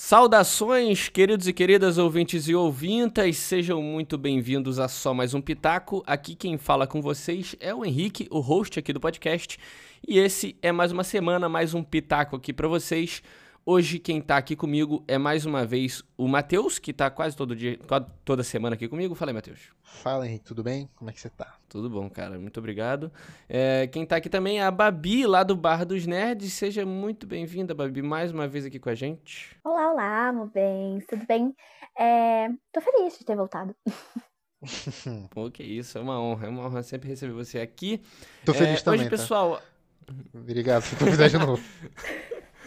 Saudações, queridos e queridas ouvintes e ouvintas, sejam muito bem-vindos a só mais um Pitaco. Aqui quem fala com vocês é o Henrique, o host aqui do podcast, e esse é mais uma semana, mais um Pitaco aqui para vocês. Hoje quem tá aqui comigo é mais uma vez o Matheus, que tá quase todo dia, toda semana aqui comigo. Fala aí, Matheus. Fala, Henrique, tudo bem? Como é que você tá? Tudo bom, cara. Muito obrigado. É, quem tá aqui também é a Babi, lá do Bar dos Nerds. Seja muito bem-vinda, Babi, mais uma vez aqui com a gente. Olá, olá, meu bem. Tudo bem? É... Tô feliz de ter voltado. Pô, que isso, é uma honra. É uma honra sempre receber você aqui. Tô feliz é, também, Hoje, tá? pessoal... Obrigado por convidar de novo.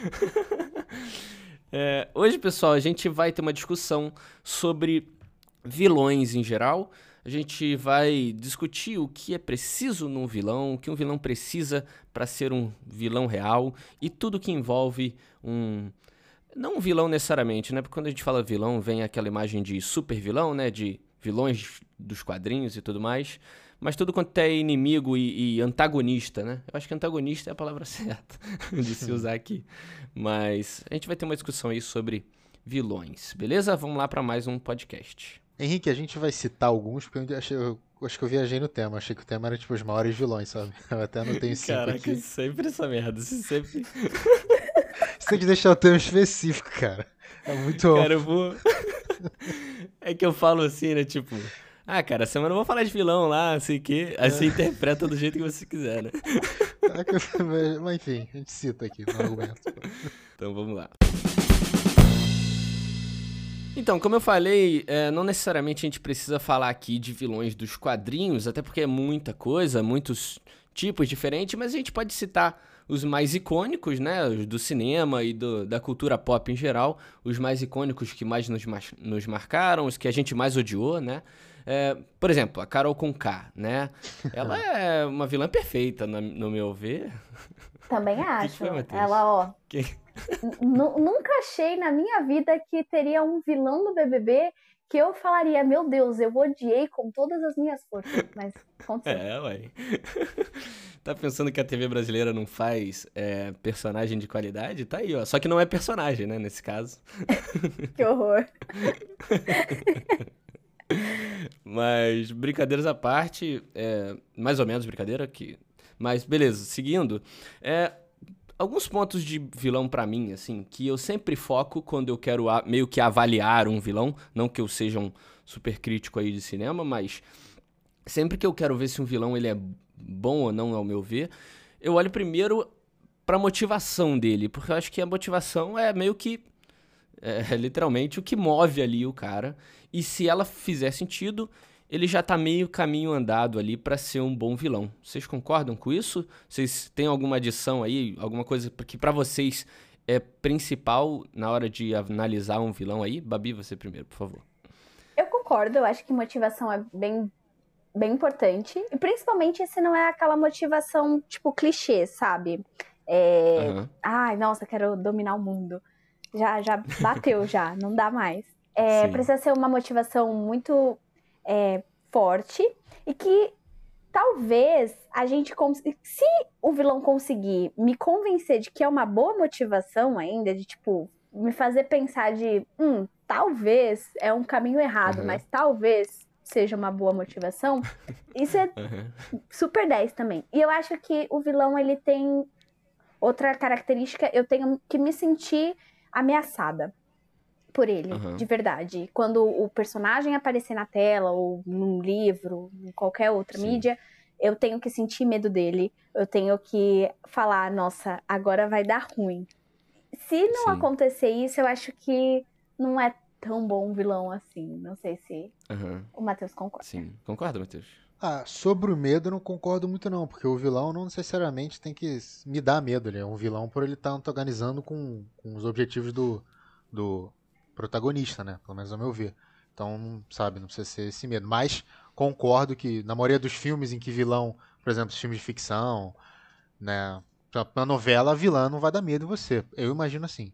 é, hoje, pessoal, a gente vai ter uma discussão sobre vilões em geral. A gente vai discutir o que é preciso num vilão, o que um vilão precisa para ser um vilão real e tudo que envolve um. Não um vilão necessariamente, né? Porque quando a gente fala vilão, vem aquela imagem de super vilão, né? De vilões dos quadrinhos e tudo mais mas tudo quanto é inimigo e, e, antagonista, né? Eu acho que antagonista é a palavra certa de se usar aqui. Mas a gente vai ter uma discussão aí sobre vilões, beleza? Vamos lá para mais um podcast. Henrique, a gente vai citar alguns, porque eu, achei, eu acho que eu viajei no tema. Achei que o tema era tipo os maiores vilões, sabe? Eu até não tenho cinco Caraca, aqui. sempre essa merda. Você sempre. Você tem que deixar o tema específico, cara. É muito Cara, eu vou. é que eu falo assim, né? Tipo, ah, cara, semana eu vou falar de vilão lá, assim que. Aí você interpreta do jeito que você quiser, né? Mas enfim, a gente cita aqui no argumento. então vamos lá. Então, como eu falei, é, não necessariamente a gente precisa falar aqui de vilões dos quadrinhos, até porque é muita coisa, muitos tipos diferentes, mas a gente pode citar os mais icônicos, né, os do cinema e do, da cultura pop em geral, os mais icônicos que mais nos, nos marcaram, os que a gente mais odiou, né? É, por exemplo, a Carol Conká, né? Ela é uma vilã perfeita, no meu ver. Também acho. Que que foi, Ela, ó. Que... Nunca achei na minha vida que teria um vilão do BBB que eu falaria, meu Deus, eu odiei com todas as minhas forças, mas aconteceu. É, ué. tá pensando que a TV brasileira não faz é, personagem de qualidade? Tá aí, ó. Só que não é personagem, né, nesse caso. que horror. Mas, brincadeiras à parte, é, mais ou menos brincadeira aqui. Mas, beleza, seguindo. É, alguns pontos de vilão para mim, assim, que eu sempre foco quando eu quero meio que avaliar um vilão. Não que eu seja um super crítico aí de cinema, mas sempre que eu quero ver se um vilão ele é bom ou não, ao meu ver, eu olho primeiro pra motivação dele, porque eu acho que a motivação é meio que é, literalmente o que move ali o cara. E se ela fizer sentido, ele já tá meio caminho andado ali para ser um bom vilão. Vocês concordam com isso? Vocês têm alguma adição aí, alguma coisa que para vocês é principal na hora de analisar um vilão aí? Babi, você primeiro, por favor. Eu concordo, eu acho que motivação é bem bem importante, e principalmente se não é aquela motivação tipo clichê, sabe? É, uhum. ai, nossa, quero dominar o mundo. Já já bateu já, não dá mais. É, precisa ser uma motivação muito é, forte e que talvez a gente consiga. Se o vilão conseguir me convencer de que é uma boa motivação ainda, de tipo, me fazer pensar de, hum, talvez é um caminho errado, uhum. mas talvez seja uma boa motivação, isso é uhum. super 10 também. E eu acho que o vilão, ele tem outra característica, eu tenho que me sentir ameaçada por ele, uhum. de verdade. Quando o personagem aparecer na tela, ou num livro, em qualquer outra Sim. mídia, eu tenho que sentir medo dele. Eu tenho que falar, nossa, agora vai dar ruim. Se não Sim. acontecer isso, eu acho que não é tão bom um vilão assim. Não sei se uhum. o Matheus concorda. Sim, concorda, Matheus? Ah, sobre o medo eu não concordo muito não, porque o vilão não necessariamente tem que me dar medo, ele é um vilão por ele estar tá antagonizando com, com os objetivos do, do, protagonista, né? Pelo menos ao meu ver. Então, sabe, não precisa ser esse medo. Mas concordo que na maioria dos filmes em que vilão, por exemplo, filmes de ficção, né? Na novela, vilã não vai dar medo em você. Eu imagino assim.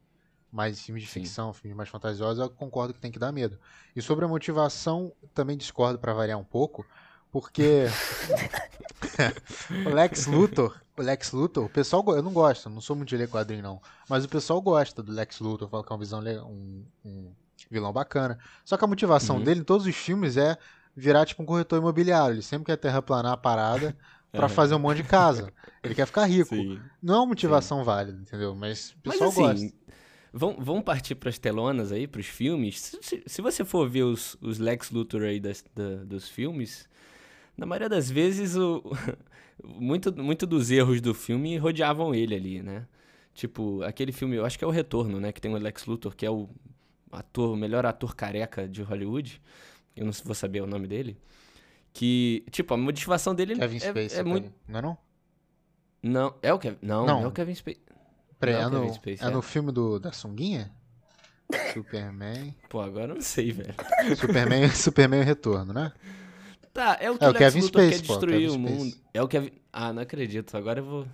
Mas filmes de Sim. ficção, filmes mais fantasiosos, eu concordo que tem que dar medo. E sobre a motivação, também discordo para variar um pouco, porque o Lex Luthor, Lex Luthor, o pessoal, eu não gosto, não sou muito de ler quadrinho não, mas o pessoal gosta do Lex Luthor, fala que é uma visão, um, um vilão bacana. Só que a motivação uhum. dele em todos os filmes é virar tipo um corretor imobiliário, ele sempre quer terraplanar a parada para fazer um monte de casa. Ele quer ficar rico. Sim. Não é uma motivação Sim. válida, entendeu? Mas o pessoal Mas, assim, gosta. Vamos, vamos partir para as telonas aí, para os filmes. Se, se, se, você for ver os, os Lex Luthor aí das, da, dos filmes, na maioria das vezes o, muito, muito dos erros do filme rodeavam ele ali, né? Tipo, aquele filme, eu acho que é o Retorno, né? Que tem o Lex Luthor, que é o ator, o melhor ator careca de Hollywood. Eu não vou saber o nome dele. Que, tipo, a motivação dele Kevin é, Space, é, é muito. Não é não? Não, é o Kevin. Não, não, é o Kevin Space. Peraí, é, no, Space, é, é no filme do, da Sunguinha? Superman. Pô, agora eu não sei, velho. Superman, Superman Retorno, né? Tá, é o que é o Kevin Space, quer destruir pô, o mundo. Space. É o Kevin. Ah, não acredito. Agora eu vou.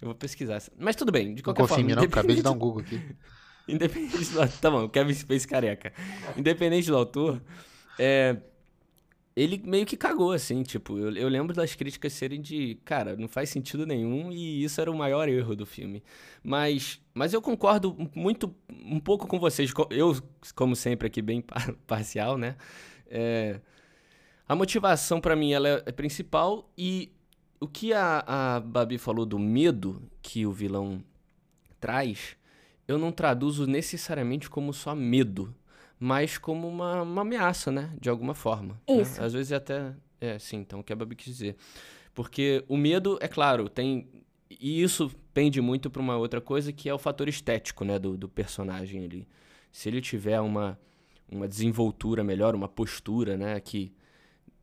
Eu vou pesquisar. Mas tudo bem, de qualquer não forma. Não, acabei de dar um Google aqui. Independente do. Tá bom, Kevin Space careca. Independente do autor, é ele meio que cagou, assim, tipo, eu, eu, lembro das críticas serem de, cara, não faz sentido nenhum e isso era o maior erro do filme. Mas, mas eu concordo muito, um pouco com vocês, eu, como sempre aqui, bem parcial, né? É, a motivação para mim, ela é, é principal e o que a, a Babi falou do medo que o vilão traz, eu não traduzo necessariamente como só medo, mas como uma, uma ameaça, né? De alguma forma. Né? Isso. Né? Às vezes até. É, sim, então o que a Babi quis dizer. Porque o medo, é claro, tem. E isso pende muito para uma outra coisa que é o fator estético, né? Do, do personagem ali. Se ele tiver uma, uma desenvoltura melhor, uma postura, né? Que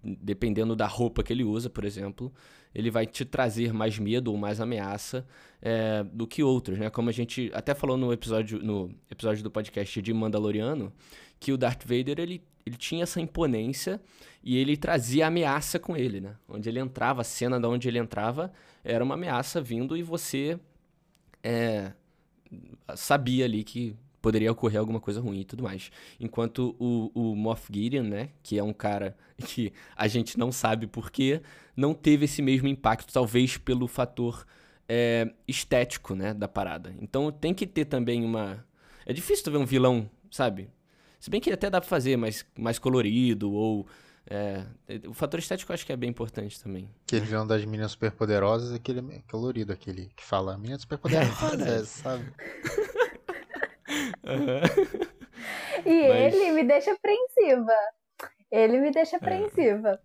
dependendo da roupa que ele usa, por exemplo, ele vai te trazer mais medo ou mais ameaça é, do que outros, né? Como a gente até falou no episódio, no episódio do podcast de Mandaloriano, que o Darth Vader ele, ele tinha essa imponência e ele trazia ameaça com ele, né? Onde ele entrava, a cena de onde ele entrava era uma ameaça vindo e você é, sabia ali que poderia ocorrer alguma coisa ruim e tudo mais. Enquanto o, o Moff Gideon, né, que é um cara que a gente não sabe porquê, não teve esse mesmo impacto, talvez pelo fator é, estético, né, da parada. Então tem que ter também uma... É difícil tu ver um vilão, sabe? Se bem que até dá pra fazer mais, mais colorido ou... É, o fator estético eu acho que é bem importante também. Aquele vilão das meninas superpoderosas, aquele é colorido, aquele que fala, menina superpoderosa, é, sabe? Uhum. e Mas... ele me deixa apreensiva. Ele me deixa é. apreensiva.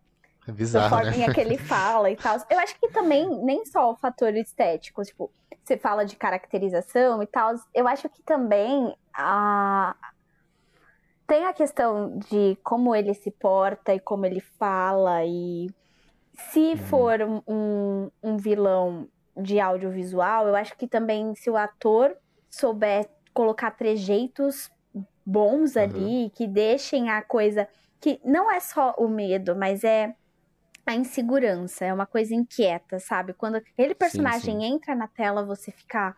É bizarro, da forma né? que ele fala e tal. Eu acho que também, nem só o fator estético, tipo, você fala de caracterização e tal, eu acho que também a... tem a questão de como ele se porta e como ele fala e se uhum. for um, um vilão de audiovisual, eu acho que também se o ator souber colocar trejeitos bons uhum. ali, que deixem a coisa. Que não é só o medo, mas é a insegurança, é uma coisa inquieta, sabe? Quando aquele personagem sim, sim. entra na tela, você fica,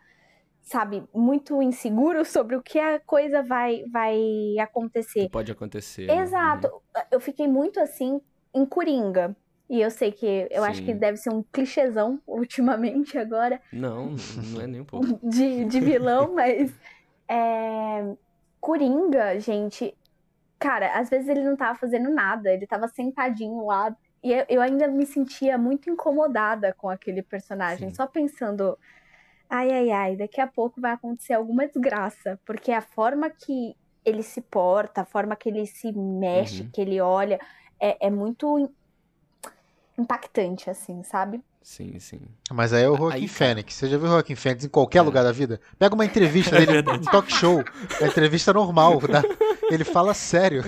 sabe, muito inseguro sobre o que a coisa vai, vai acontecer. Que pode acontecer. Né? Exato. Né? Eu fiquei muito assim em Coringa. E eu sei que eu Sim. acho que deve ser um clichêzão ultimamente agora. Não, não é nem um pouco. de, de vilão, mas é... Coringa, gente, cara, às vezes ele não tava fazendo nada, ele tava sentadinho lá. E eu ainda me sentia muito incomodada com aquele personagem, Sim. só pensando, ai, ai, ai, daqui a pouco vai acontecer alguma desgraça, porque a forma que ele se porta, a forma que ele se mexe, uhum. que ele olha, é, é muito impactante, assim, sabe? Sim, sim. Mas aí é o Joaquim aí, Fênix. Você já viu o Joaquim Fênix em qualquer é. lugar da vida? Pega uma entrevista é dele, um talk show. É entrevista normal. Da... Ele fala sério.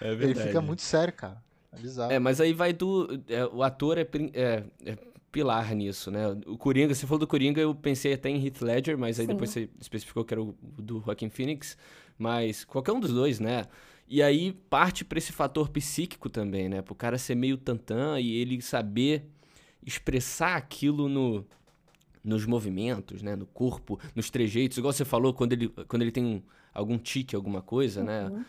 É verdade. Ele fica muito sério, cara. É bizarro. É, mas aí vai do. É, o ator é, é, é, pilar nisso, né? O Coringa, você falou do Coringa, eu pensei até em Heath Ledger, mas aí Sim. depois você especificou que era o do Joaquim Phoenix. Mas qualquer um dos dois, né? E aí parte para esse fator psíquico também, né? Pro cara ser meio tantã e ele saber expressar aquilo no, nos movimentos, né? No corpo, nos trejeitos. Igual você falou, quando ele, quando ele tem um, algum tique, alguma coisa, né? uhum. né?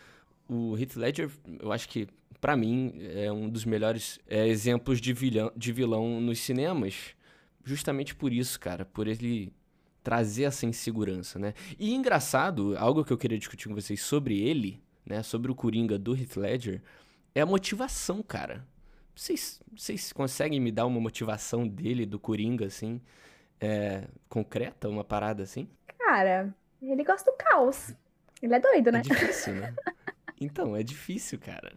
O Heath Ledger, eu acho que, para mim, é um dos melhores é, exemplos de vilão, de vilão nos cinemas. justamente por isso, cara, por ele trazer essa insegurança, né? E engraçado, algo que eu queria discutir com vocês sobre ele, né, sobre o Coringa do Heath Ledger, é a motivação, cara. Vocês, vocês conseguem me dar uma motivação dele, do Coringa, assim, é, concreta, uma parada assim? Cara, ele gosta do caos. Ele é doido, né? É difícil, né? então, é difícil, cara.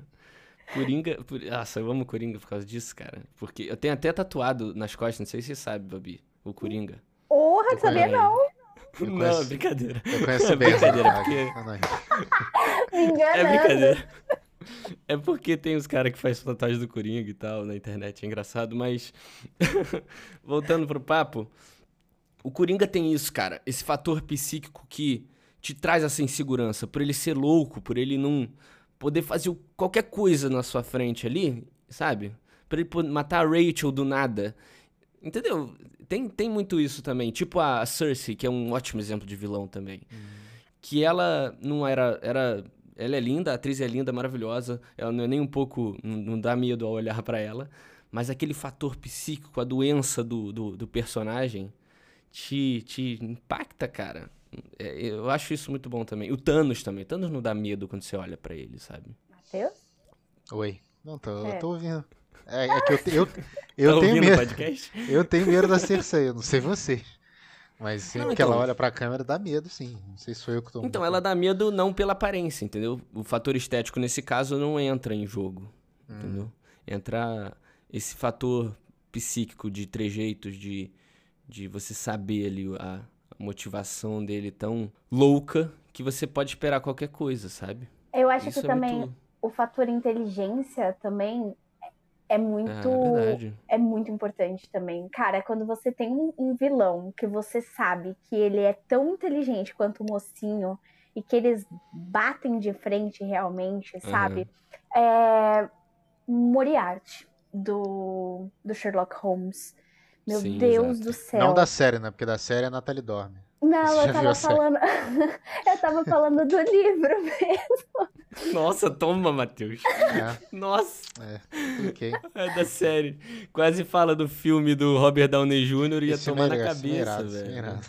Coringa. Por... Nossa, eu amo Coringa por causa disso, cara. Porque eu tenho até tatuado nas costas, não sei se você sabe, Babi, o Coringa. Porra, não sabia não. Eu não, conheço, brincadeira. Eu conheço é bem. Brincadeira, porque... Me enganando. É brincadeira. É porque tem os caras que fazem tatuagem do Coringa e tal na internet, é engraçado, mas voltando pro papo, o Coringa tem isso, cara, esse fator psíquico que te traz essa insegurança, por ele ser louco, por ele não poder fazer qualquer coisa na sua frente ali, sabe? Pra ele matar a Rachel do nada. Entendeu? Tem, tem muito isso também. Tipo a Cersei, que é um ótimo exemplo de vilão também. Hum. Que ela não era. era ela é linda, a atriz é linda, maravilhosa. Ela não é nem um pouco. Não, não dá medo ao olhar para ela. Mas aquele fator psíquico, a doença do, do, do personagem, te, te impacta, cara. É, eu acho isso muito bom também. O Thanos também. O Thanos não dá medo quando você olha para ele, sabe? Matheus? Oi. Não, tô, é. eu tô ouvindo. É, é que eu, eu, eu tá tenho medo. Podcast? Eu tenho medo da Cersei, eu não sei você. Mas sempre não, que ela então- olha pra câmera dá medo, sim. Não sei se sou eu que tô. Então, ela dá medo não pela aparência, entendeu? O fator estético nesse caso não entra em jogo. Hum. Entendeu? Entra esse fator psíquico de trejeitos, de, de você saber ali a, a motivação dele tão louca que você pode esperar qualquer coisa, sabe? Eu acho Isso que é também muito... o fator inteligência também é muito é, é, muito importante também. Cara, quando você tem um, um, vilão que você sabe que ele é tão inteligente quanto o mocinho e que eles batem de frente realmente, sabe? Uhum. É Moriarty do, do Sherlock Holmes. Meu Sim, Deus exato. do céu. Não da série, né? Porque da série a Natalie dorme. Não, eu tava falando. eu tava falando do livro mesmo. Nossa, toma, Matheus. É. Nossa. É, cliquei. É da série. Quase fala do filme do Robert Downey Jr. e ia tomar na cabeça, velho.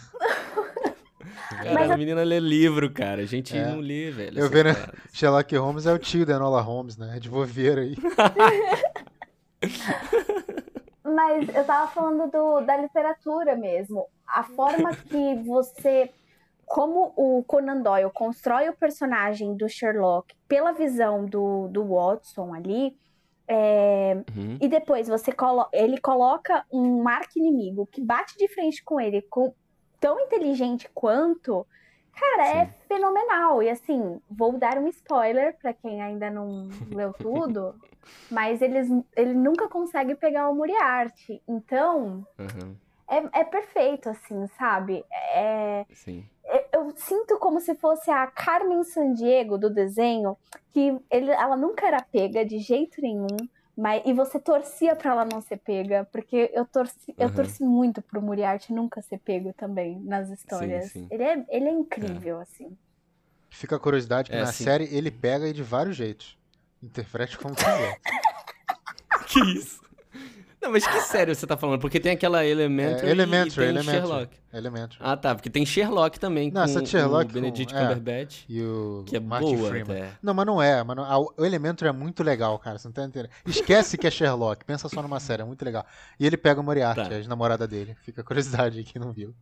Cara, Mas a menina lê livro, cara. A gente é. não lê, velho. Eu vendo Sherlock Holmes é o tio da Enola Holmes, né? É de Voveira aí. Mas eu tava falando do, da literatura mesmo. A forma que você. Como o Conan Doyle constrói o personagem do Sherlock pela visão do, do Watson ali. É, uhum. E depois você colo ele coloca um arco-inimigo que bate de frente com ele, com, tão inteligente quanto. Cara, é Sim. é fenomenal. E assim, vou dar um spoiler para quem ainda não leu tudo. Mas eles, ele nunca consegue pegar o Moriarty. Então, uhum. é, é perfeito, assim, sabe? É, Sim. É, eu sinto como se fosse a Carmen Sandiego do desenho, que ele, ela nunca era pega de jeito nenhum. Mas, e você torcia para ela não ser pega, porque eu torci, uhum. eu torci muito pro Moriarty nunca ser pego também nas histórias. Sim, sim. Ele, é, ele é incrível, é. assim. Fica a curiosidade que é, na assim... série ele pega de vários jeitos. Interprete como quiser. que isso? Não, mas que sério você tá falando? Porque tem aquela Elementary, é, Elementary e tem Elementary, Sherlock. Elementary. Ah, tá. Porque tem Sherlock também, não, com Sherlock, o Benedict com, é, Cumberbatch. E o que é Martin boa Freeman. Até. Não, mas não é. Mas não, o Elementary é muito legal, cara. Você não tá entendendo. Esquece que é Sherlock. Pensa só numa série. É muito legal. E ele pega o Moriarty, tá. a namorada dele. Fica a curiosidade aí que não viu.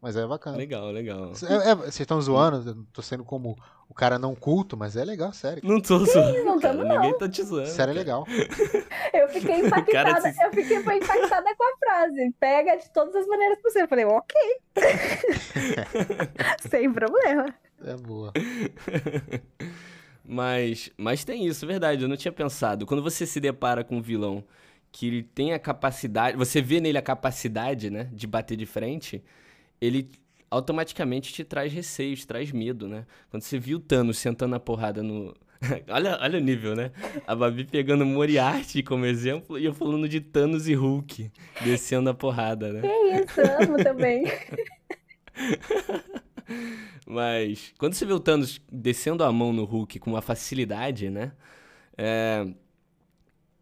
Mas é bacana. Legal, legal. É, é, vocês estão zoando, eu tô sendo como o cara não culto, mas é legal, sério. Não tô zoando. Não cara, não. Ninguém tá te zoando. Sério é legal. Eu fiquei impactada, se... eu fiquei impactada com a frase. Pega de todas as maneiras possíveis. Eu falei, ok. Sem problema. É boa. Mas, mas tem isso, verdade. Eu não tinha pensado. Quando você se depara com um vilão que ele tem a capacidade. Você vê nele a capacidade, né? De bater de frente ele automaticamente te traz receio, te traz medo, né? Quando você viu o Thanos sentando a porrada no. olha, olha o nível, né? A Babi pegando Moriarty como exemplo e eu falando de Thanos e Hulk descendo a porrada, né? Que isso, amo também. Mas quando você vê o Thanos descendo a mão no Hulk com uma facilidade, né? É...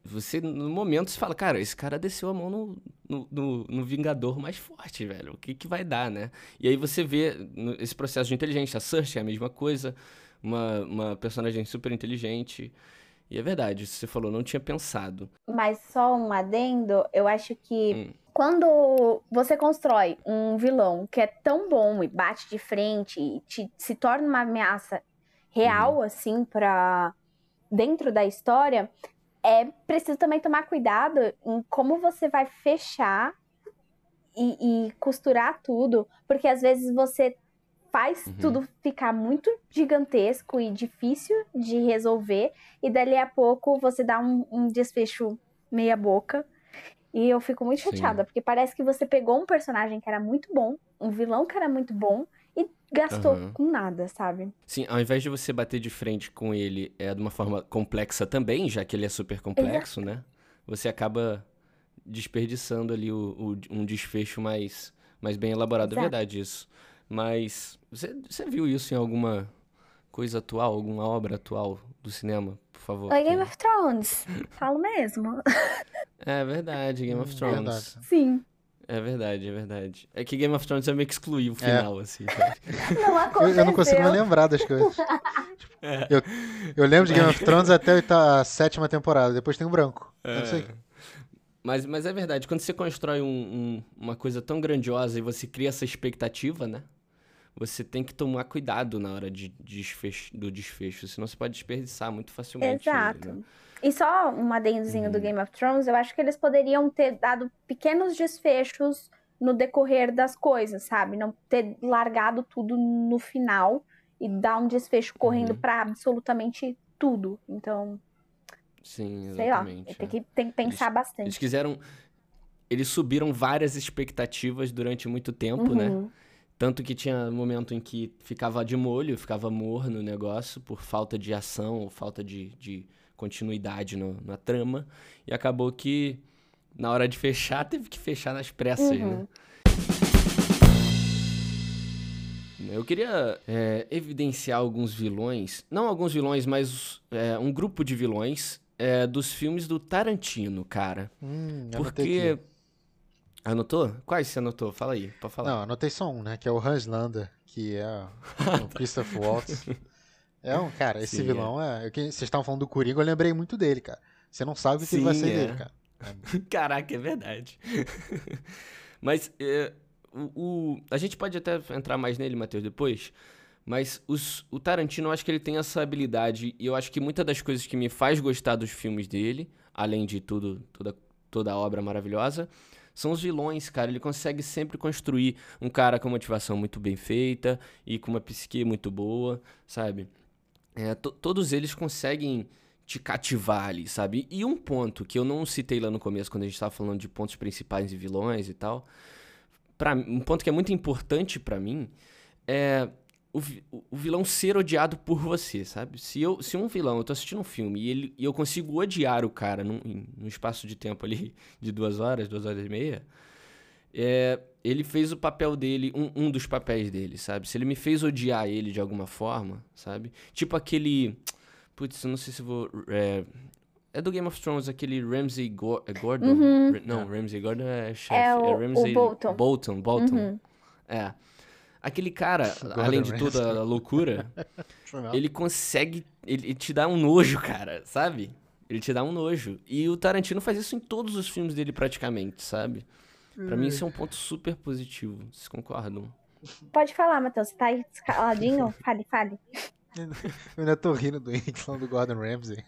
você, no momento, você fala, cara, esse cara desceu a mão no, no, no, no Vingador mais forte, velho. O que, que vai dar, né? E aí você vê esse processo de inteligência. A Cersei é a mesma coisa, uma, uma personagem super inteligente. E é verdade, você falou, não tinha pensado. Mas só um adendo, eu acho que hum. quando você constrói um vilão que é tão bom e bate de frente e te, se torna uma ameaça real, hum. assim, para dentro da história, é preciso também tomar cuidado em como você vai fechar e, e costurar tudo, porque às vezes você faz uhum. tudo ficar muito gigantesco e difícil de resolver, e dali a pouco você dá um, um desfecho meia boca. E eu fico muito chateada, Sim. porque parece que você pegou um personagem que era muito bom, um vilão que era muito bom, e gastou uhum. com nada, sabe? Sim, ao invés de você bater de frente com ele é de uma forma complexa também, já que ele é super complexo, Exato. né? Você acaba desperdiçando ali o, o, um desfecho mais, mais bem elaborado. É Exato. É verdade isso. Mas você, você viu isso em alguma coisa atual, alguma obra atual do cinema, por favor? Oi, Game of Thrones. Falo mesmo. É verdade, Game of hum, Thrones. Verdade. Sim. É verdade, é verdade. É que Game of Thrones é meio que excluiu o final, é. assim. Não. Eu, eu, não consigo me lembrar das coisas. É. Eu, eu lembro de Game of Thrones até a sétima temporada, depois tem um branco. É. não sei. Mas, mas é verdade, quando você constrói um, um, uma coisa tão grandiosa e você cria essa expectativa, né? Você tem que tomar cuidado na hora de, de desfecho, do desfecho, senão você pode desperdiçar muito facilmente. Exato. Ele, né? E só um adendozinho uhum. do Game of Thrones, eu acho que eles poderiam ter dado pequenos desfechos no decorrer das coisas, sabe? Não ter largado tudo no final e dar um desfecho correndo uhum. para absolutamente tudo. Então, Sim, exatamente. Sei lá, tem, que, tem que pensar eles, bastante. Eles quiseram. Eles subiram várias expectativas durante muito tempo, né? uhum. né? Tanto que tinha momento em que ficava de molho, ficava morno o negócio por falta de ação ou falta de, de continuidade no, na trama. E acabou que, na hora de fechar, teve que fechar nas pressas, né? uhum. né? Eu queria é, evidenciar alguns vilões, não alguns vilões, mas é, um grupo de vilões é, dos filmes do Tarantino, cara. Hum, Porque. Anotou? Quais você anotou? Fala aí, pode falar. Não, anotei só um, né? Que é o Hans Landa, que é o Christopher Waltz. É um, cara, esse Sim, é. vilão é. é vocês estavam falando do Coringa, eu lembrei muito dele, cara. Você não sabe o que Sim, vai ser é. dele, cara. É. Caraca, é verdade. Mas é, o, o, a gente pode até entrar mais nele, Matheus, depois. Mas os, o Tarantino, eu acho que ele tem essa habilidade, e eu acho que muitas das coisas que me faz gostar dos filmes dele, além de tudo, toda, toda a obra maravilhosa, são os vilões, cara. Ele consegue sempre construir um cara com motivação muito bem feita e com uma psique muito boa, sabe? É, todos eles conseguem te cativar ali, sabe? E um ponto que eu não citei lá no começo, quando a gente estava falando de pontos principais e vilões e tal, pra, um ponto que é muito importante para mim é o, o, vilão ser odiado por você, sabe? Se, eu, se um vilão, eu tô assistindo um filme e, ele, e eu consigo odiar o cara num, num espaço de tempo ali de duas horas, duas horas e meia, é, ele fez o papel dele, um, um dos papéis dele, sabe? Se ele me fez odiar ele de alguma forma, sabe? Tipo aquele. Putz, eu não sei se vou. É, é do Game of Thrones, aquele Ramsey Go é Gordon. Uhum. Não, Ramsey Gordon é chefe. É, o, é Ramsey o Bolton. Bolton, Bolton. Uhum. É. Aquele cara, além de toda a loucura, ele consegue. Ele te dá um nojo, cara, sabe? Ele te dá um nojo. E o Tarantino faz isso em todos os filmes dele, praticamente, sabe? Pra mim, isso é um ponto super positivo. Vocês concordam? Pode falar, Matheus. Você tá aí escaladinho? fale, fale. Eu ainda tô rindo do Henrique falando do Gordon Ramsay.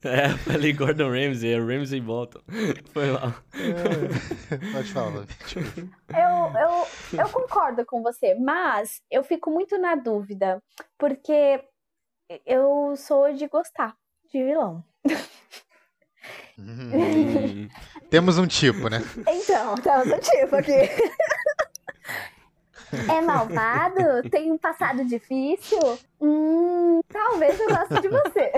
É, falei Gordon Ramsay, é Ramsay Bolton. Foi lá. É, pode falar, eu, eu, eu concordo com você, mas eu fico muito na dúvida, porque eu sou de gostar de vilão. Hum, temos um tipo, né? Então, temos um tipo aqui. É malvado? Tem um passado difícil? Hum, talvez eu goste de você.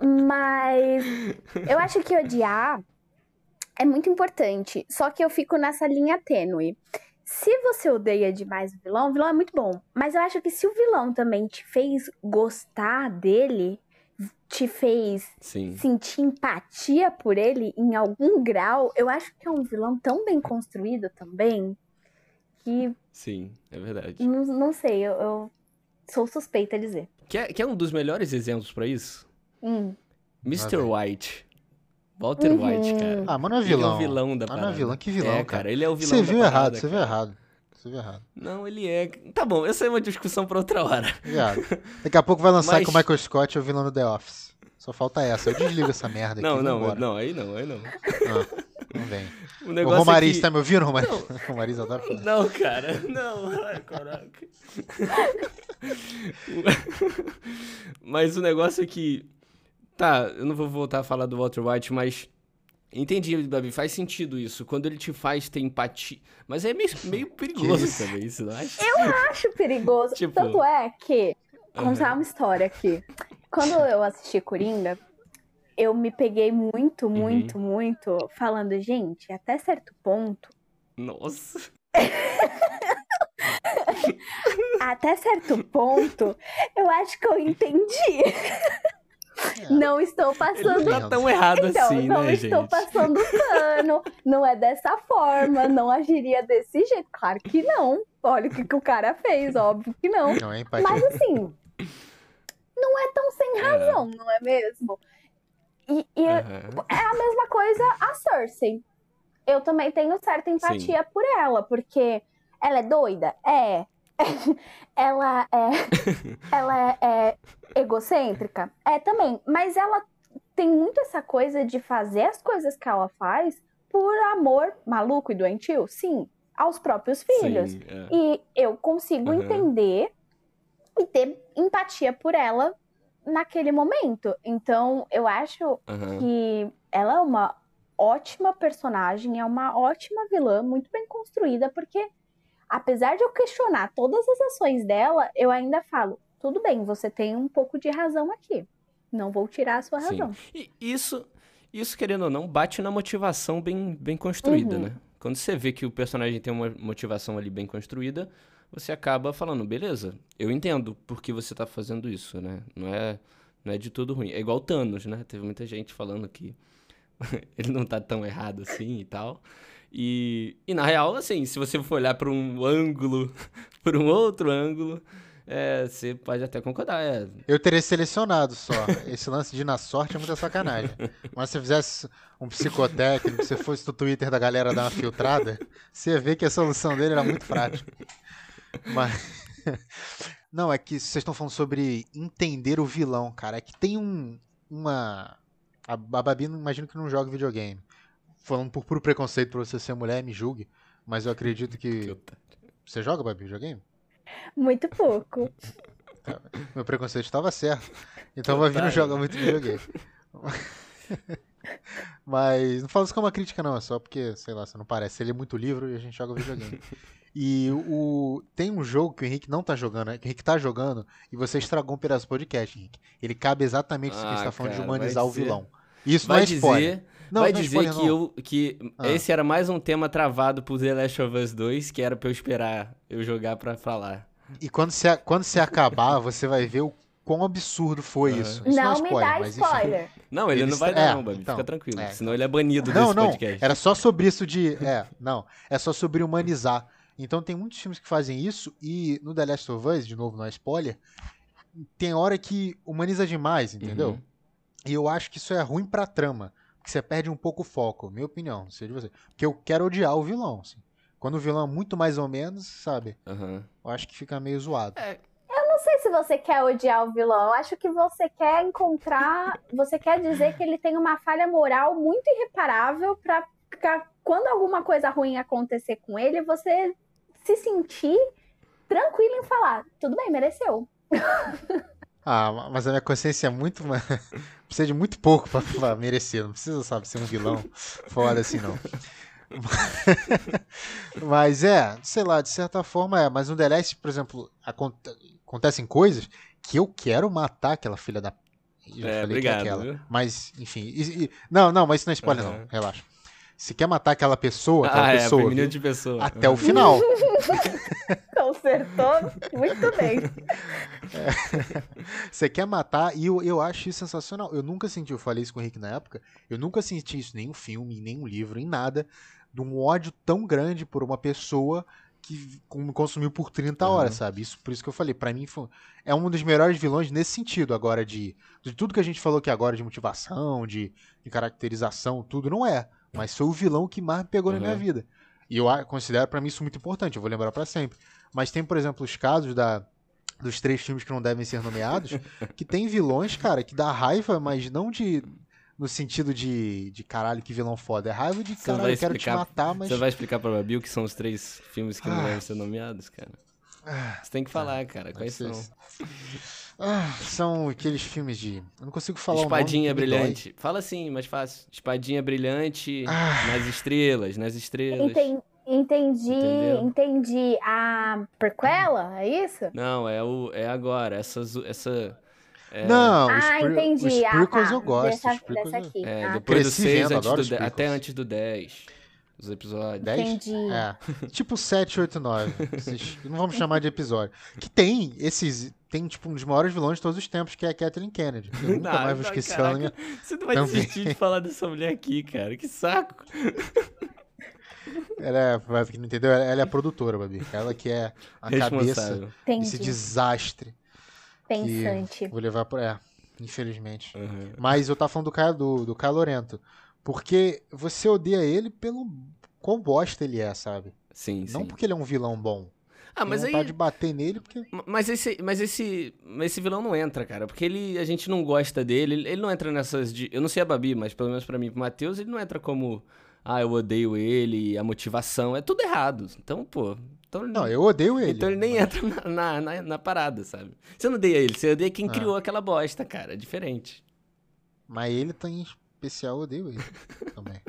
Mas eu acho que odiar é muito importante. Só que eu fico nessa linha tênue. Se você odeia demais o vilão, o vilão é muito bom. Mas eu acho que se o vilão também te fez gostar dele, te fez Sim. sentir empatia por ele em algum grau, eu acho que é um vilão tão bem construído também que. Sim, é verdade. Não, não sei, eu, eu sou suspeita a dizer. Quer, quer um dos melhores exemplos pra isso? Hum. Mr. White. Walter Uhum. White, cara. Ah, mas não é Ele é vilão. o vilão da Ah, parada. não é vilão, que vilão, É, cara. Ele é o vilão Você viu parada, errado, você viu errado. Você viu errado. Não, ele é. Tá bom, essa é uma discussão pra outra hora. Viado. Daqui a pouco vai lançar Mas- que o Michael Scott é o vilão do The Office. Só falta essa. Eu desligo essa merda aqui. Não, e não, vambora. não, aí não, aí não. Ah, não vem. O O negócio Romariz, é que... tá me ouvindo, Romariz? O Romariz adora falar. Não, cara, não, ai, caraca. mas o negócio é que. Tá, eu não vou voltar a falar do Walter White, mas. Entendi, Babi, faz sentido isso. Quando ele te faz ter empatia. Mas é meio, meio perigoso isso? também, isso, não acha? Acho perigoso. Tipo- Tanto é que. Vou contar uma história aqui. Quando eu assisti Coringa, eu me peguei muito, Uhum. muito, muito falando, gente, até certo ponto, Nossa. até certo ponto, eu acho que eu entendi. Não estou Ele passando não tá tão errado Então, assim, não né, estou gente? passando pano, não é dessa forma, não agiria desse jeito. Claro que não. Olha o que, que o cara fez, óbvio que não. Não, é. Mas assim, não é tão sem razão, não é mesmo? E, e Aham. é a mesma coisa a Cersei. Eu também tenho certa empatia por ela, porque ela é doida? É. ela é. ela é egocêntrica? É também. Mas ela tem muito essa coisa de fazer as coisas que ela faz por amor maluco e doentio? Sim. Aos próprios filhos. Sim, é. E eu consigo Aham. entender e ter empatia por ela naquele momento. Então, eu acho Aham. que ela é uma ótima personagem, é uma ótima vilã, muito bem construída, porque apesar de eu questionar todas as ações dela, eu ainda falo, tudo bem, você tem um pouco de razão aqui. Não vou tirar a sua Sim. razão. E isso, isso, querendo ou não, bate na motivação bem, bem construída, Uhum. né? Quando você vê que o personagem tem uma motivação ali bem construída, você acaba falando, beleza, eu entendo por que você tá fazendo isso, né? Não é, não é de tudo ruim. É igual Thanos, né? Teve muita gente falando que ele não tá tão errado assim e tal. E, e na real, assim, se você for olhar por um ângulo, por um outro ângulo, é, você pode até concordar. É, Eu teria selecionado só. Esse lance de na sorte é muita sacanagem. Mas se você fizesse um psicotécnico, se fosse no Twitter da galera dar uma filtrada, você ia ver que a solução dele era muito prática. Mas. Não, é que vocês estão falando sobre entender o vilão, cara. É que tem um. Uma. A a Babi, não- imagino que não joga videogame. Falando por puro preconceito pra você ser mulher, me julgue. Mas eu acredito que. Você joga, Babi, videogame? Muito pouco. Meu preconceito estava certo. Então vai vir não joga muito videogame. Mas não falo isso como uma crítica, não. É só porque, sei lá, você não parece. Você lê muito livro e a gente joga videogame. E o. Tem um jogo que o Henrique não tá jogando, né? Que o Henrique tá jogando e você estragou um pedaço do podcast, Henrique. Ele cabe exatamente isso que a gente Ah, tá falando de cara, humanizar vai o dizer- vilão. Isso vai não é spoiler. dizer, Não, vai não é dizer spoiler, que, eu, que Ah. esse era mais um tema travado pro The Last of Us 2, que era pra eu esperar eu jogar pra falar. E quando você, quando você acabar, você vai ver o quão absurdo foi isso. Isso não é me spoiler, dá mas enfim. spoiler. Não, ele, Ele não vai dar é, não, Babi, então, fica tranquilo. é. Senão ele é banido Não, desse não. podcast. Era só sobre isso de. É, não. É só sobre humanizar. Então tem muitos filmes que fazem isso e no The Last of Us, de novo, não é spoiler, tem hora que humaniza demais, entendeu? Uhum. E eu acho que isso é ruim pra trama. Porque você perde um pouco o foco, minha opinião, não sei de você. Porque eu quero odiar o vilão, assim. Quando o vilão é muito mais ou menos, sabe? Aham. Eu acho que fica meio zoado. Não sei se você quer odiar o vilão. Eu acho que você quer encontrar. Você quer dizer que ele tem uma falha moral muito irreparável pra, quando alguma coisa ruim acontecer com ele, você se sentir tranquilo em falar: tudo bem, mereceu. Ah, mas a minha consciência é muito. precisa de muito pouco pra, pra merecer. Não precisa, sabe, ser um vilão foda assim, não. mas é, sei lá, de certa forma é. Mas no The Last, por exemplo, acontecem coisas que eu quero matar aquela filha da. Eu já É, falei que é obrigado, aquela. viu? Mas, enfim. e- e- não, não, mas isso não é spoiler, Aham. não. Relaxa. Se quer matar aquela pessoa, aquela Ah, é, pessoa. viu? de pessoa. Até o final. Acertou muito bem. É. Você quer matar, e eu, eu acho isso sensacional. Eu nunca senti, eu falei isso com o Rick na época, eu nunca senti isso em nenhum filme, em nenhum livro, em nada, de um ódio tão grande por uma pessoa que me consumiu por 30 horas, uhum. sabe? Isso, por isso que eu falei, para mim foi, é um dos melhores vilões nesse sentido agora de, de tudo que a gente falou aqui agora de motivação, de, de caracterização, tudo não é, mas foi o vilão que mais me pegou uhum. na minha uhum. vida. E eu considero para mim isso muito importante, eu vou lembrar para sempre. Mas tem, por exemplo, os casos da dos três filmes que não devem ser nomeados, que tem vilões, cara, que dá raiva, mas não de no sentido de, de caralho, que vilão foda. É raiva de caralho, eu quero te matar, mas. Você vai explicar pra Babil que são os três filmes que ah. não devem ser nomeados, cara? Ah, você tem que falar, ah, cara. Quais são? Ah, são aqueles filmes de. Eu não consigo falar Espadinha o nome, Brilhante. Fala assim, mais fácil. Espadinha Brilhante ah. nas estrelas, nas estrelas. Entendi. Entendi, Entendeu? entendi. A prequela, é isso? Não, é, o, é agora. Essa, essa é... Não, ah, os entendi. Os ah, tá. eu gosto. Dessa, dessa aqui. É, ah. depois Cresci do 6 vendo, antes do até antes do 10. Os episódios. 10? Entendi. É. Tipo 7, 8, 9. Esses, não vamos chamar de episódio. Que tem esses. Tem, tipo, um dos maiores vilões de todos os tempos, que é a Kathleen Kennedy. Eu nunca não, mais vou esquecer ela. Minha... Você não vai Também. desistir de falar dessa mulher aqui, cara. Que saco. Ela é, pra quem não entendeu, ela é a produtora, Babi. Ela que é a cabeça desse desastre. Pensante. Vou levar por. É, infelizmente. Uhum. Mas eu tava falando do cara do, do Caio Lorento. Porque você odeia ele pelo quão bosta ele é, sabe? Sim, Não porque ele é um vilão bom. Ah, mas aí. de bater nele porque. Mas esse, mas esse, esse vilão não entra, cara. Porque ele, a gente não gosta dele. Ele não entra nessas. De, eu não sei a Babi, mas pelo menos para mim, pro Matheus, ele não entra como. Ah, eu odeio ele, a motivação. É tudo errado. Então, pô, então, não, eu odeio ele. Então ele nem mas... entra na, na, na, parada, sabe? Você não odeia ele, você odeia quem ah. criou aquela bosta, cara. É diferente. Mas ele tá em especial, eu odeio ele também.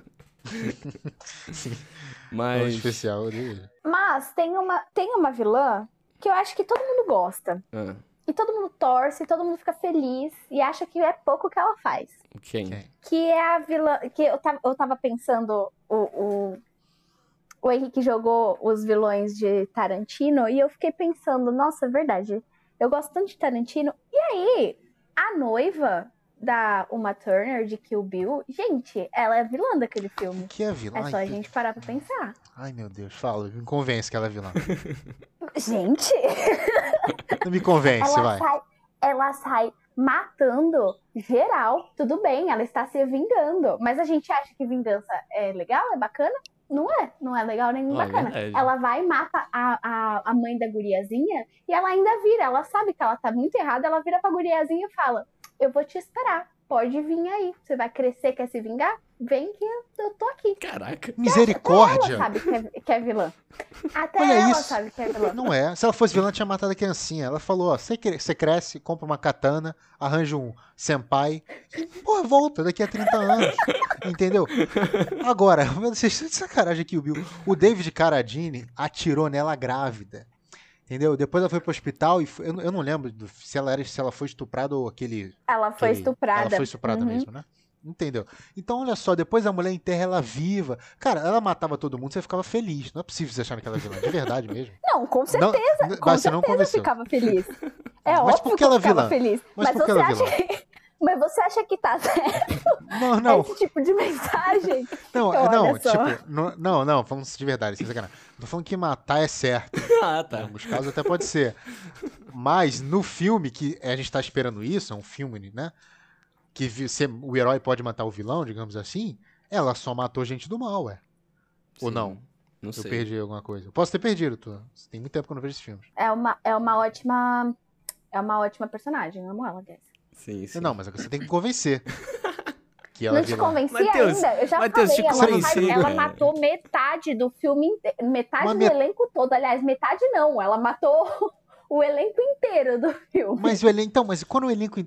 Sim. Mas... Em especial, eu odeio ele. Mas tem uma, tem uma vilã que eu acho que todo mundo gosta. Ah. E todo mundo torce, todo mundo fica feliz e acha que é pouco que ela faz. Quem? Que é a vilã. Que eu tava, eu tava pensando o, o o Henrique jogou os vilões de Tarantino e eu fiquei pensando, nossa, é verdade. Eu gosto tanto de Tarantino. E aí, a noiva da Uma Turner de Kill Bill, gente, ela é vilã daquele filme. Que é vilã? É só Ai, a gente parar pra pensar. Ai, meu Deus, fala, me convence que ela é vilã. gente! Não me convence, ela vai. Sai, ela sai matando geral. Tudo bem, ela está se vingando. Mas a gente acha que vingança é legal, é bacana? Não é, não é legal nem bacana. É ela vai e mata a, a, a mãe da guriazinha e ela ainda vira, ela sabe que ela tá muito errada, ela vira pra guriazinha e fala: Eu vou te esperar, pode vir aí. Você vai crescer, quer se vingar? Vem que eu tô aqui. Caraca. Misericórdia. Até ela sabe que é, que é vilã. Até Olha ela isso. sabe que é vilã. Não é. Se ela fosse vilã, tinha matado a criancinha. Ela falou, ó, você, cresce, compra uma katana, arranja um senpai. Porra, volta daqui a 30 anos. Entendeu? Agora, vocês estão de sacanagem aqui, o Bill. O David Carradine atirou nela grávida. Entendeu? Depois ela foi pro hospital e foi, eu, eu, não lembro do, se ela era se ela foi estuprada ou aquele. Ela foi aquele, estuprada. Ela foi estuprada uhum. mesmo, né? Entendeu? Então, olha só, depois a mulher enterra ela viva. Cara, ela matava todo mundo, você ficava feliz. Não é possível você achar que ela é vilã, de verdade mesmo. Não, com certeza. Não, com certeza não ficava feliz. É mas óbvio que ela que ela ficava feliz. Mas, mas você ela acha que... Mas você acha que tá certo? Não, não. Esse tipo de mensagem? Não, não, tipo, não, não, não, falando de verdade, sem sacanagem. Tô falando que matar é certo. Ah, tá. Em alguns casos até pode ser. Mas no filme, que a gente tá esperando isso, é um filme, né? que o herói pode matar o vilão, digamos assim, ela só matou gente do mal, ué. Ou não? Não sei. Eu perdi alguma coisa. Eu posso ter perdido, tu. Tem muito tempo que eu não vejo esses filmes. É uma, é uma ótima. É uma ótima personagem, eu amo ela, Guess. Sim, sim. Não, mas você tem que convencer. que ela não te convenci Mateus, ainda. Eu já Mateus, falei, ela, convenci, ela matou metade do filme, metade Uma do met... elenco todo. Aliás, metade não. Ela matou o elenco inteiro do filme. Mas o elenco. Então, mas quando o elenco.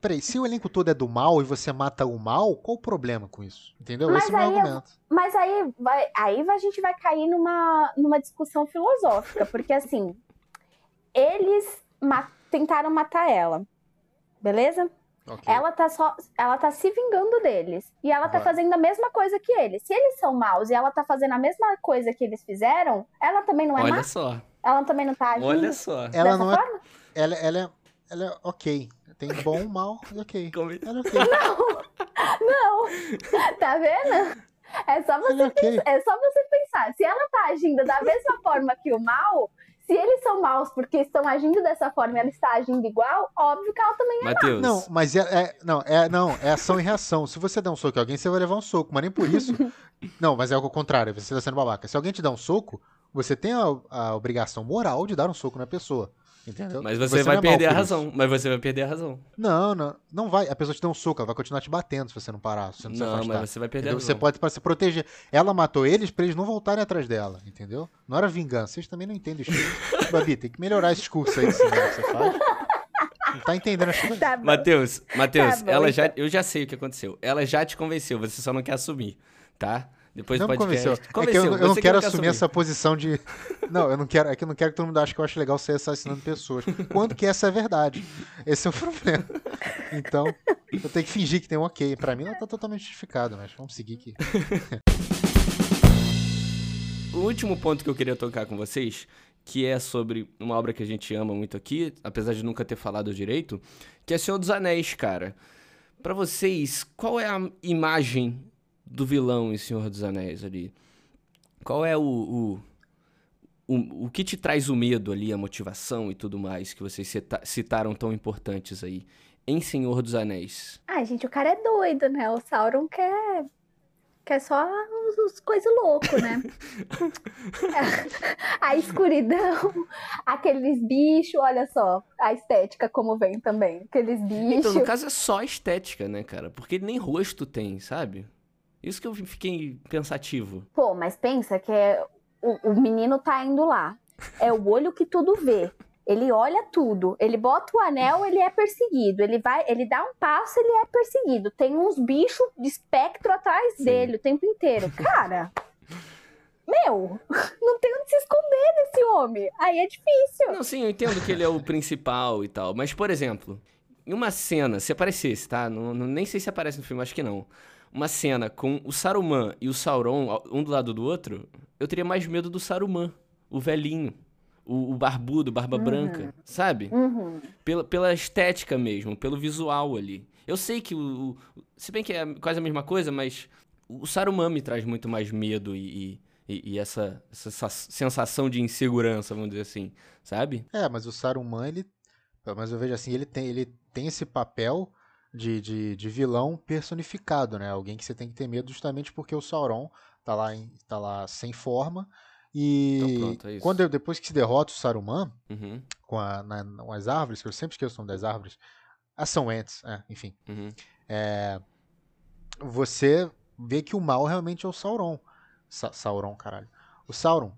Peraí, se o elenco todo é do mal e você mata o mal, qual o problema com isso? Entendeu? Mas Esse é o meu argumento. Mas aí, vai, aí a gente vai cair numa, numa discussão filosófica, porque assim, eles ma tentaram matar ela, beleza? Okay. Ela, tá só, ela tá se vingando deles. E ela tá fazendo a mesma coisa que eles. Se eles são maus e ela tá fazendo a mesma coisa que eles fizeram, ela também não é Olha má. só. Ela também não tá agindo Olha só. Ela não forma? é. Ela, ela, é, ela é ok. Tem bom, mal e ok. Como- Ela é ok. Não! Tá vendo? É só, você Ela é ok. pensar, é só você pensar. Se ela tá agindo da mesma forma que o mal, se eles são maus porque estão agindo dessa forma e ela está agindo igual, óbvio que ela também Matheus. Não, mas é, é- não, é, não, é ação e reação. Se você der um soco em alguém, você vai levar um soco, mas nem por isso. não, mas é o contrário, você tá sendo babaca. Se alguém te dá um soco, você tem a, a obrigação moral de dar um soco na pessoa. Entendeu? Mas você, não vai é perder a razão. isso. Mas você vai perder a razão. Não, não, não vai. A pessoa te dá um soco, ela vai continuar te batendo se você não parar, se você não, se Não, afastar. mas você vai perder a Entendeu? razão. Você pode para se proteger. Ela matou eles pra eles não voltarem atrás dela, entendeu? Não era vingança. Vocês também não entendem cursos. Babi, tem que melhorar esse curso aí cinema que você faz. Não tá entendendo as coisas. tá. Matheus, Matheus, Tá bom, ela já, então. eu já sei o que aconteceu. Ela já te convenceu, você só não quer assumir, tá? Depois Não do me convenceu. podcast. É que eu, eu não você que quero quer assumir essa posição de. Não, eu não quero. É que eu não quero que todo mundo ache que eu acho legal ser assassinando pessoas. Quando que essa é verdade? Esse é o problema. Então, eu tenho que fingir que tem um ok. Pra mim, ela tá totalmente justificado, mas vamos seguir aqui. O último ponto que eu queria tocar com vocês, que é sobre uma obra que a gente ama muito aqui, apesar de nunca ter falado direito, que é Senhor dos Anéis, cara. Pra vocês, qual é a imagem do vilão em Senhor dos Anéis ali? Qual é o, o, o, o que te traz o medo ali, a motivação e tudo mais que vocês cita- citaram tão importantes aí em Senhor dos Anéis? Ai, gente, o cara é doido, né? O Sauron quer. Quer só os, os coisas loucas, né? a escuridão, aqueles bichos, olha só, a estética como vem também. Aqueles Então, bichos. no caso é só estética, né, cara? Porque nem rosto tem, sabe? Isso que eu fiquei pensativo. Pô, mas pensa que é, o, o menino tá indo lá. É o olho que tudo vê. Ele olha tudo. Ele bota o anel, ele é perseguido. Ele vai, ele dá um passo, ele é perseguido. Tem uns bichos de espectro atrás Sim. dele o tempo inteiro. Cara, meu, não tem onde se esconder desse homem. Aí é difícil. Não, sim, eu entendo que ele é o principal e tal. Mas, por exemplo, em uma cena, se aparecesse, tá? Não, não- nem sei se aparece no filme, acho que não. Uma cena com o Saruman e o Sauron, um do lado do outro, eu teria mais medo do Saruman, o velhinho. O, o barbudo, barba branca, sabe? Uhum. Pela, pela estética mesmo, pelo visual ali. Eu sei que o, o- Se bem que é quase a mesma coisa, mas o Saruman me traz muito mais medo e, e, e essa, essa sa- sensação de insegurança, vamos dizer assim, sabe? É, mas o Saruman, ele. Mas eu vejo assim, ele tem, ele tem esse papel de, de, de vilão personificado, né? Alguém que você tem que ter medo justamente porque o Sauron tá lá, em, tá lá sem forma. E Então pronto, é quando eu- depois que se derrota o Saruman Uhum, com, a, na, com as árvores, que eu sempre esqueço o nome das árvores, as são entes, é, enfim. uhum. Você vê que o mal realmente é o Sauron. Sa Sauron, caralho. O Sauron.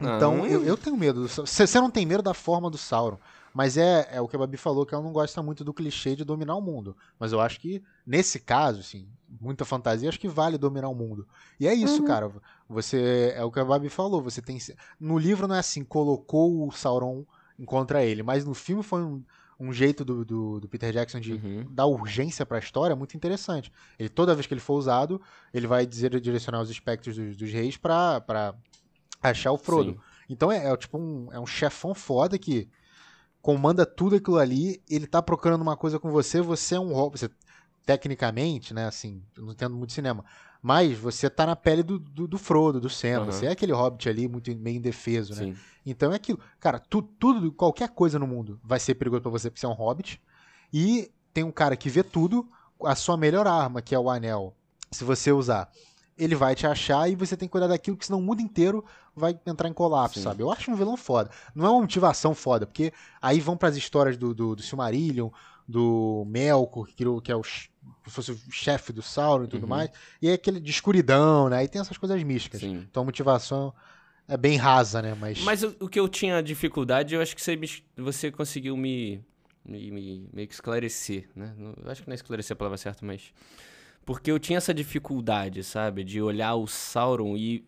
Então, Ah. eu, eu tenho medo. você não tem medo da forma do Sauron. Mas é, é o que a Babi falou, que ela não gosta muito do clichê de dominar o mundo. Mas eu acho que, nesse caso, assim, muita fantasia, acho que vale dominar o mundo. E é isso, Uhum. cara. Você. É o que a Babi falou. Você tem. No livro não é assim, colocou o Sauron contra ele. Mas no filme foi um, um jeito do, do, do Peter Jackson de Uhum. dar urgência pra história muito interessante. Ele, toda vez que ele for usado, ele vai dizer direcionar os espectros dos, dos reis pra, pra achar o Frodo. Sim. Então é, é tipo um, é um chefão foda que comanda tudo aquilo ali, ele tá procurando uma coisa com você, você é um hobbit, você, tecnicamente, né, assim, eu não entendo muito cinema, mas você tá na pele do, do, do Frodo, do Sam, Aham. você é aquele hobbit ali muito meio indefeso, né? Sim. Então é aquilo. Cara, tu- tudo, qualquer coisa no mundo vai ser perigoso pra você porque você é um hobbit. E tem um cara que vê tudo, a sua melhor arma, que é o anel, se você usar, ele vai te achar e você tem que cuidar daquilo, porque senão o mundo inteiro vai entrar em colapso, Sim. sabe? Eu acho um vilão foda. Não é uma motivação foda, porque aí vão pras histórias do, do, do Silmarillion, do Melkor, que, criou- que é o fosse o chefe do Sauron e tudo Uhum. mais. E é aquele de escuridão, né? Aí tem essas coisas místicas. Sim. Então a motivação é bem rasa, né? Mas, Mas o, o que eu tinha dificuldade, eu acho que você, você conseguiu me, me, me- esclarecer, né? Eu acho que não é esclarecer a palavra certa, mas... Porque eu tinha essa dificuldade, sabe? De olhar o Sauron e...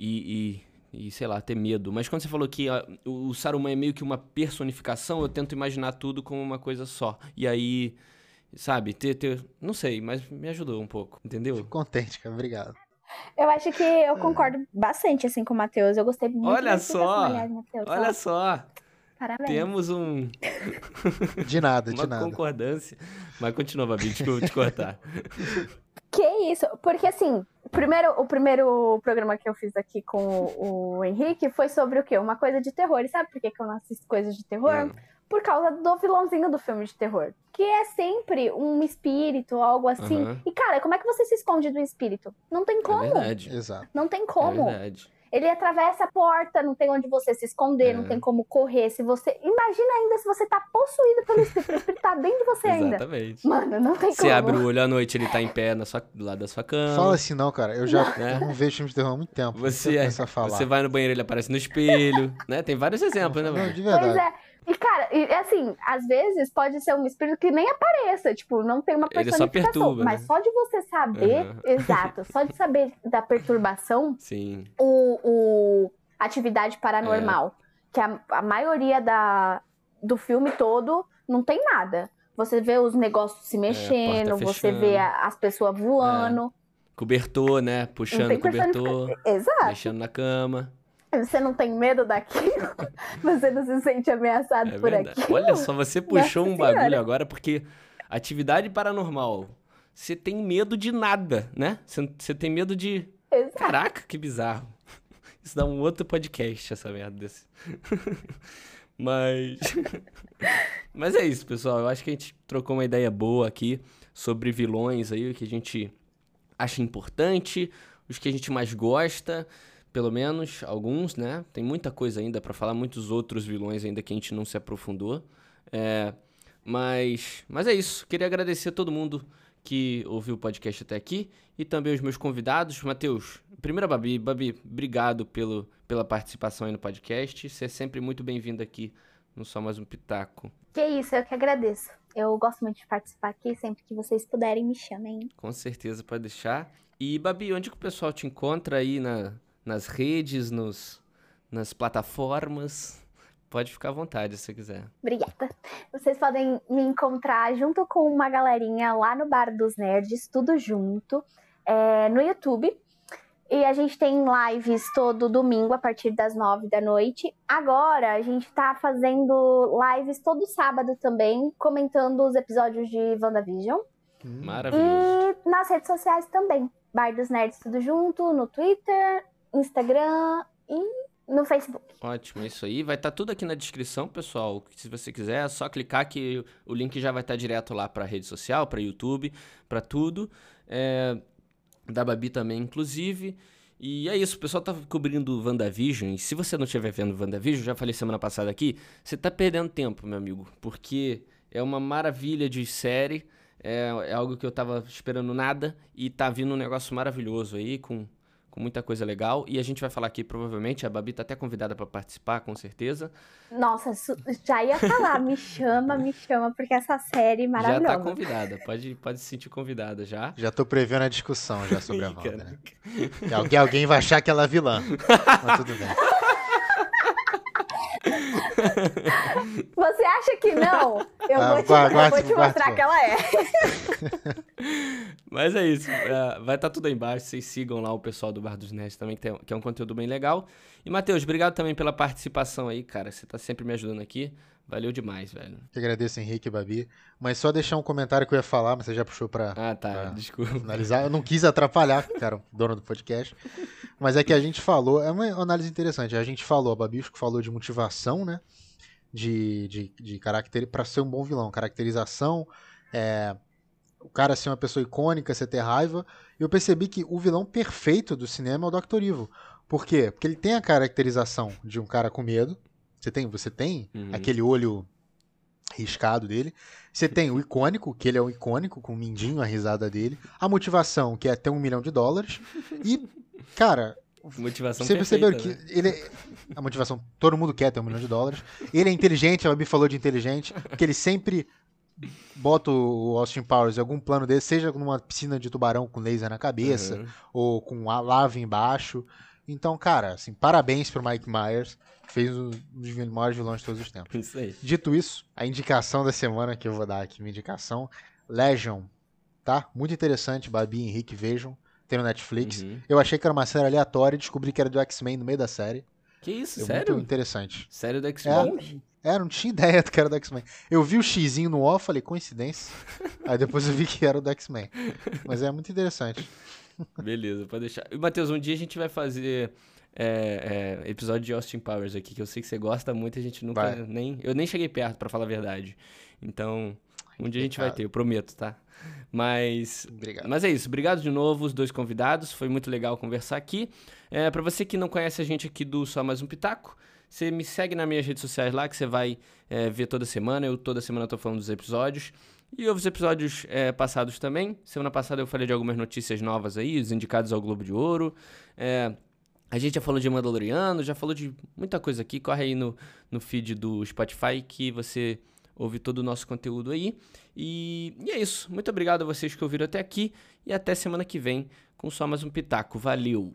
E, e, e, sei lá, ter medo. Mas quando você falou que ah, o Saruman é meio que uma personificação, eu tento imaginar tudo como uma coisa só. E aí, sabe, ter... ter não sei, mas me ajudou um pouco, entendeu? Fico contente, cara. Obrigado. Eu acho que eu concordo bastante assim com o Matheus. Eu gostei muito Olha da só! aliás, Matheus. Olha só, Parabéns. temos um, De nada, de uma nada. concordância. Mas continua, Babi, desculpa te cortar. Que isso? Porque assim, o primeiro, o primeiro programa que eu fiz aqui com o, o Henrique foi sobre o quê? Uma coisa de terror. E sabe por que, que eu não assisto coisas de terror? Hum. Por causa do vilãozinho do filme de terror. Que é sempre um espírito, algo assim. Aham. E, cara, como é que você se esconde do espírito? Não tem É como. verdade. Exato. não tem É como. verdade. Ele atravessa a porta, não tem onde você se esconder, É. não tem como correr. Se você. Imagina ainda se você tá possuído pelo espírito. O espírito tá dentro de você ainda. Exatamente. Mano, não tem Você como. abre o olho à noite, ele tá em pé na sua, do lado da sua cama. Fala assim não, cara. Eu já Né? eu não vejo filme de terror há muito tempo. Você, Você é, começa a falar. você vai no banheiro, ele aparece no espelho, né? Tem vários exemplos, né? Não, de Pois verdade. é. E, cara, e, assim, às vezes pode ser um espírito que nem apareça, tipo, não tem uma Ele só personificação. perturba, mas né? só de você saber, Aham. exato, só de saber da perturbação, Sim. o, o atividade paranormal, É. que a, a maioria da, do filme todo não tem nada. Você vê os negócios se mexendo, você É, fechando. É. vê a- as pessoas voando. Cobertor, né? Puxando cobertor, Exato. mexendo na cama. Você não tem medo daquilo, você não se sente ameaçado É por verdade. aquilo. Olha só, você puxou um Senhora. bagulho agora, porque atividade paranormal, você tem medo de nada, né? Você, você tem medo de. Exato. Caraca, que bizarro. Isso dá um outro podcast, essa merda desse. Mas. Mas é isso, pessoal. Eu acho que a gente trocou uma ideia boa aqui sobre vilões aí, o que a gente acha importante, os que a gente mais gosta, pelo menos alguns, né? Tem muita coisa ainda pra falar, muitos outros vilões ainda que a gente não se aprofundou. É, mas, mas é isso. Queria agradecer a todo mundo que ouviu o podcast até aqui e também os meus convidados. Matheus, primeiro a Babi. Babi, obrigado pelo, pela participação aí no podcast. Você é sempre muito bem-vindo aqui no Só Mais Um Pitaco. Que isso, eu que agradeço. Eu gosto muito de participar aqui, sempre que vocês puderem me chamem. Com certeza, pode deixar. E, Babi, onde que o pessoal te encontra aí na, nas redes, nos, nas plataformas? Pode ficar à vontade se você quiser. Obrigada. Vocês podem me encontrar junto com uma galerinha lá no Bar dos Nerds, tudo junto, é, no YouTube. E a gente tem lives todo domingo a partir das nove da noite. Agora a gente tá fazendo lives todo sábado também, comentando os episódios de WandaVision. Hum, Maravilhoso. E nas redes sociais também. Bar dos Nerds tudo junto, no Twitter, Instagram e no Facebook. Ótimo, é isso aí. Vai estar tudo aqui na descrição, pessoal. Se você quiser, é só clicar que o link já vai estar direto lá para rede social, para YouTube, para tudo. É, da Babi também, inclusive. E é isso, o pessoal tá cobrindo WandaVision. E se você não estiver vendo WandaVision, já falei semana passada aqui, você tá perdendo tempo, meu amigo. Porque é uma maravilha de série. É, é algo que eu tava esperando nada. E tá vindo um negócio maravilhoso aí, com com muita coisa legal. E a gente vai falar aqui, provavelmente, a Babi tá até convidada para participar, com certeza. Nossa, já ia falar, me chama, me chama, porque essa série é Já maravilhosa. tá convidada, pode, pode se sentir convidada já. Já tô prevendo a discussão já sobre a Wanda, né? Que alguém, alguém vai achar que ela é vilã. Mas tudo bem. Você acha que não? Eu Ah, vou te, guarda- eu vou te guarda- mostrar que ela é. Mas é isso. é, vai estar tudo aí embaixo. Vocês sigam lá o pessoal do Bar dos Nerds também, que, tem- que é um conteúdo bem legal. E, Matheus, obrigado também pela participação aí, cara. Você tá sempre me ajudando aqui. Valeu demais, velho. Que agradeço, Henrique e Babi. Mas só deixar um comentário que eu ia falar, mas você já puxou pra Ah, tá. Ah. Desculpa. finalizar. Eu não quis atrapalhar, cara, dono do podcast. Mas é que a gente falou, é uma análise interessante. A gente falou, a Babisco falou de motivação, né? De, de, de caracter para ser um bom vilão. Caracterização, é, o cara ser uma pessoa icônica, você ter raiva. E eu percebi que o vilão perfeito do cinema é o Dr. Evil. Por quê? Porque ele tem a caracterização de um cara com medo. Você tem, você tem Uhum. aquele olho riscado dele. Você tem o icônico, que ele é um icônico, com o mindinho, a risada dele. A motivação, que é ter um milhão de dólares. E, cara, Motivação você percebeu que né? ele. é- A motivação, todo mundo quer ter um milhão de dólares. Ele é inteligente, a Babi falou de inteligente, porque ele sempre bota o Austin Powers em algum plano desse, seja numa piscina de tubarão com laser na cabeça, Uhum. ou com a lava embaixo. Então, cara, assim, parabéns pro Mike Myers, fez um dos maiores vilões de todos os tempos. Isso aí. Dito isso, a indicação da semana que eu vou dar aqui, minha indicação, Legion, tá? Muito interessante, Babi e Henrique, vejam. tem no Netflix. Uhum. Eu achei que era uma série aleatória e descobri que era do X-Men no meio da série. Que isso, é sério? Muito interessante. Sério do X-Men? É, é, não tinha ideia do que era do X-Men. Eu vi o xizinho no off, falei, coincidência. Aí depois eu vi que era do X-Men. Mas é muito interessante. Beleza, pode deixar. E, Matheus, um dia a gente vai fazer é, é, episódio de Austin Powers aqui, que eu sei que você gosta muito e a gente nunca vai. nem. Eu nem cheguei perto, para falar a verdade. Então, um dia a gente vai ter, eu prometo, tá? Mas, Obrigado. mas é isso. Obrigado de novo, os dois convidados. Foi muito legal conversar aqui. É, para você que não conhece a gente aqui do Só Mais Um Pitaco, você me segue nas minhas redes sociais lá, que você vai é, ver toda semana. Eu toda semana tô falando dos episódios. E houve os episódios é, passados também. Semana passada eu falei de algumas notícias novas aí, os indicados ao Globo de Ouro. É, a gente já falou de Mandaloriano, já falou de muita coisa aqui. Corre aí no, no feed do Spotify que você ouve todo o nosso conteúdo aí. E, e é isso. Muito obrigado a vocês que ouviram até aqui. E até semana que vem com só mais um Pitaco. Valeu!